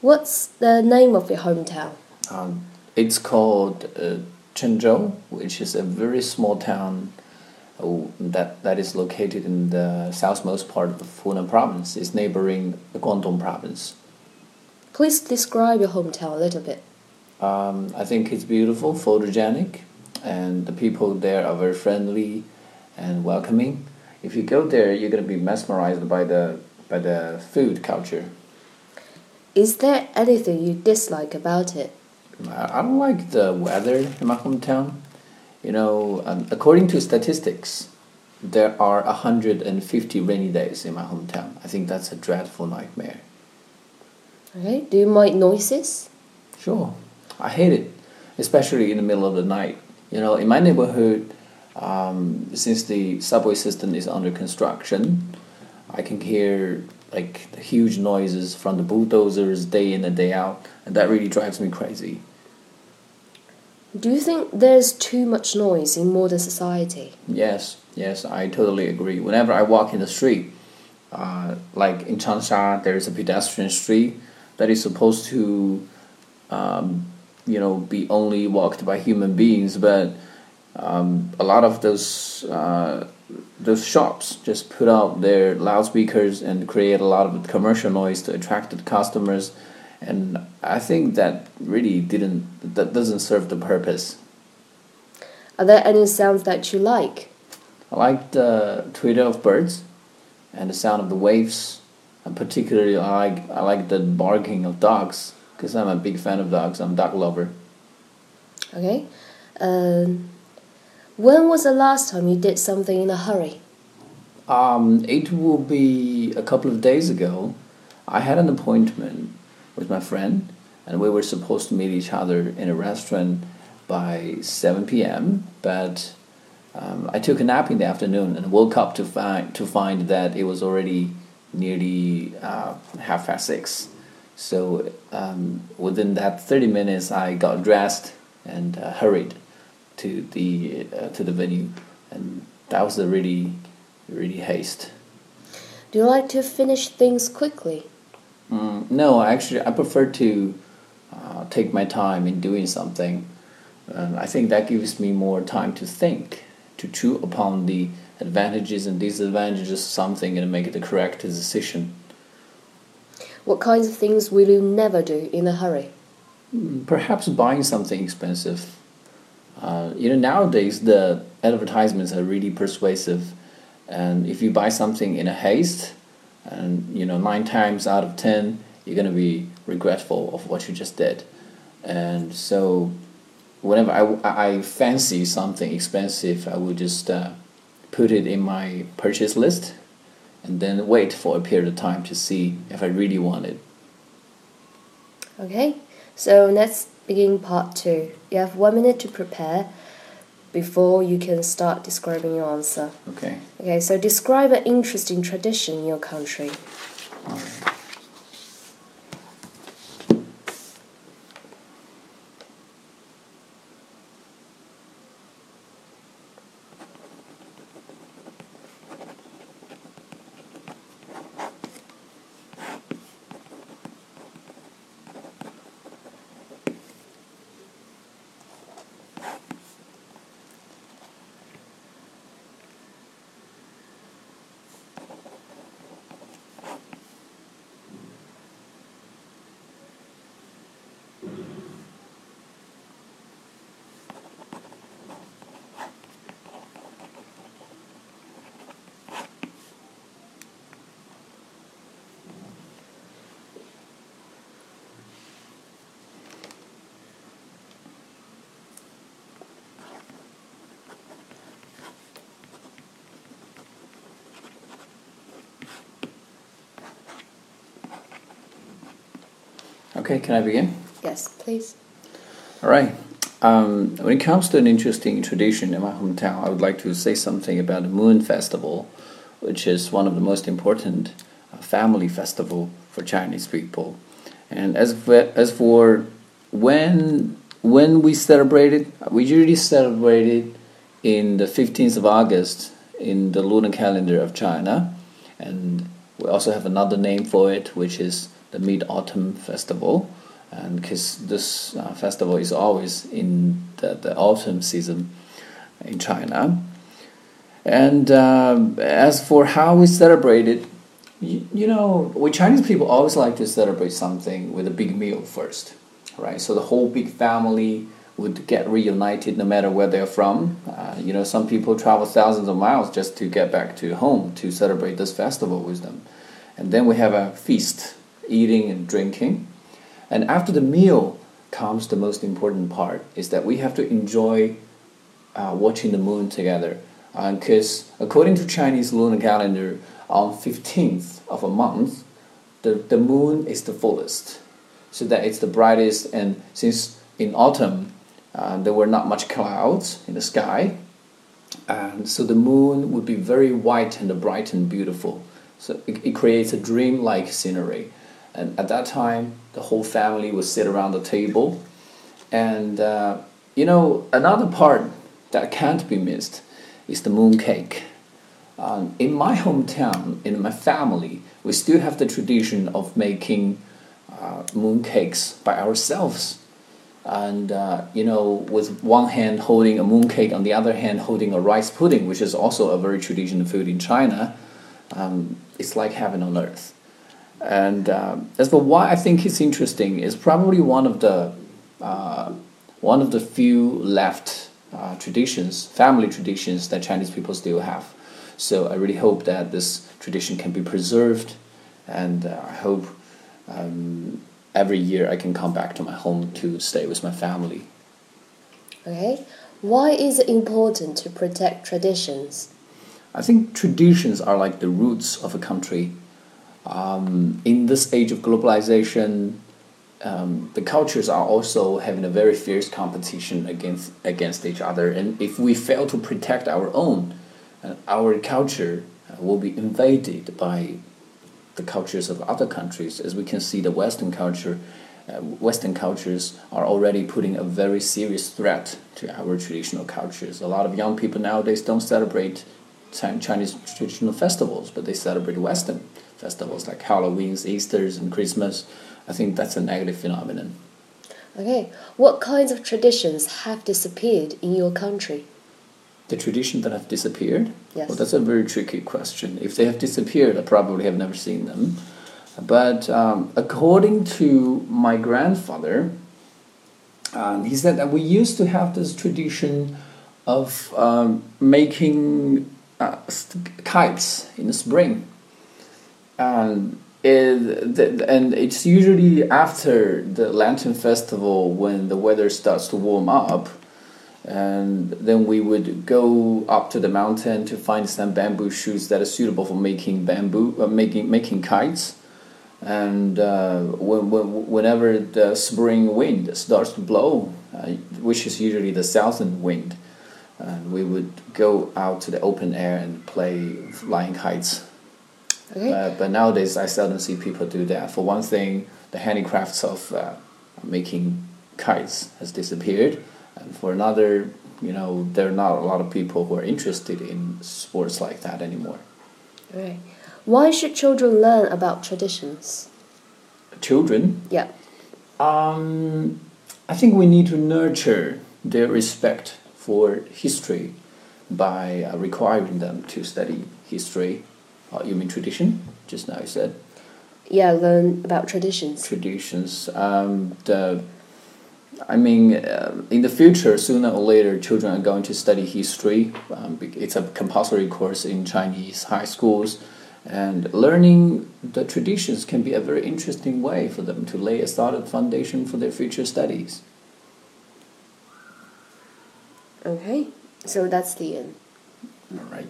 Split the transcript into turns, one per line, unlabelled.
What's the name of your hometown?
Um, it's called uh, Chenzhou, which is a very small town uh, that, that is located in the southmost part of Hunan province. It's neighboring Guangdong province.
Please describe your hometown a little bit.
Um, I think it's beautiful, photogenic, and the people there are very friendly and welcoming. If you go there, you're gonna be mesmerized by the by the food culture.
Is there anything you dislike about it?
I don't like the weather in my hometown. You know, um, according to statistics, there are 150 rainy days in my hometown. I think that's a dreadful nightmare.
Okay. Do you mind noises?
Sure, I hate it, especially in the middle of the night. You know, in my neighborhood, um, since the subway system is under construction, I can hear like the huge noises from the bulldozers day in and day out, and that really drives me crazy.
Do you think there's too much noise in modern society?
Yes, yes, I totally agree. Whenever I walk in the street, uh, like in Changsha, there is a pedestrian street that is supposed to, um, you know, be only walked by human beings, but um, a lot of those uh, those shops just put out their loudspeakers and create a lot of commercial noise to attract the customers and I think that really didn't that doesn't serve the purpose.
Are there any sounds that you like?
I like the twitter of birds and the sound of the waves. And particularly, I like I like the barking of dogs because I'm a big fan of dogs. I'm a dog lover.
Okay. Um, when was the last time you did something in a hurry?
Um, it will be a couple of days ago. I had an appointment with my friend, and we were supposed to meet each other in a restaurant by 7 p.m. But um, I took a nap in the afternoon and woke up to find to find that it was already nearly uh, half past six. So um, within that 30 minutes, I got dressed and uh, hurried to the uh, to the venue, and that was a really really haste.
Do you like to finish things quickly?
Mm, no, actually, I prefer to uh, take my time in doing something. I think that gives me more time to think, to chew upon the advantages and disadvantages of something and make the correct decision.
What kinds of things will you never do in a hurry?
Mm, perhaps buying something expensive. Uh, you know, nowadays the advertisements are really persuasive, and if you buy something in a haste, and you know nine times out of ten you're going to be regretful of what you just did. And so whenever I, I fancy something expensive i would just uh, put it in my purchase list and then wait for a period of time to see if i really want it.
Okay so let's begin part two you have one minute to prepare before you can start describing your answer.
Okay.
Okay, so describe an interesting tradition in your country.
Okay, can I begin?
Yes, please.
All right. Um, when it comes to an interesting tradition in my hometown, I would like to say something about the Moon Festival, which is one of the most important uh, family festival for Chinese people. And as for, as for when when we celebrate it, we usually celebrate it in the 15th of August in the lunar calendar of China, and We also have another name for it, which is the Mid Autumn Festival, and because this uh, festival is always in the, the autumn season in China. And um, as for how we celebrate it, you, you know, we Chinese people always like to celebrate something with a big meal first, right? So the whole big family would get reunited no matter where they're from. Uh, you know, some people travel thousands of miles just to get back to home to celebrate this festival with them. And then we have a feast, eating and drinking. And after the meal comes the most important part is that we have to enjoy uh, watching the moon together. Because uh, according to Chinese lunar calendar, on 15th of a month, the, the moon is the fullest. So that it's the brightest, and since in autumn uh, there were not much clouds in the sky, and so the moon would be very white and bright and beautiful. So it, it creates a dream-like scenery. And at that time, the whole family would sit around the table. And uh, you know, another part that can't be missed is the moon cake. Um, in my hometown, in my family, we still have the tradition of making uh, moon cakes by ourselves. And uh, you know, with one hand holding a moon cake, on the other hand holding a rice pudding, which is also a very traditional food in China, um, it's like heaven on earth. And um, as for why I think it's interesting, is probably one of the uh, one of the few left uh, traditions, family traditions that Chinese people still have. So I really hope that this tradition can be preserved, and uh, I hope um, every year I can come back to my home to stay with my family.
Okay, why is it important to protect traditions?
I think traditions are like the roots of a country. Um, in this age of globalization, um, the cultures are also having a very fierce competition against against each other, and if we fail to protect our own, uh, our culture uh, will be invaded by the cultures of other countries. As we can see, the Western culture, uh, Western cultures are already putting a very serious threat to our traditional cultures. A lot of young people nowadays don't celebrate Chinese traditional festivals, but they celebrate Western festivals like Halloween's, Easter's, and Christmas. I think that's a negative phenomenon.
Okay, what kinds of traditions have disappeared in your country?
The traditions that have disappeared?
Yes.
Well, that's a very tricky question. If they have disappeared, I probably have never seen them. But um, according to my grandfather, um, he said that we used to have this tradition of um, making uh, kites in the spring. And it, and it's usually after the Lantern Festival when the weather starts to warm up, and then we would go up to the mountain to find some bamboo shoots that are suitable for making bamboo, uh, making making kites. And uh, when, when, whenever the spring wind starts to blow, uh, which is usually the southern wind, and we would go out to the open air and play flying kites
Okay.
uh, but nowadays, I seldom see people do that. For one thing, the handicrafts of uh, making kites has disappeared, and for another, you know, there are not a lot of people who are interested in sports like that anymore.
Right. Why should children learn about traditions?
Children,
Yeah.
um, I think we need to nurture their respect for history by uh, requiring them to study history. Uh, you mean tradition? Just now you said.
Yeah, learn about traditions.
traditions. Um, the, I mean, uh, in the future, sooner or later, children are going to study history. Um, it's a compulsory course in Chinese high schools, and learning the traditions can be a very interesting way for them to lay a solid foundation for their future studies.
Okay, so that's the end.
All right.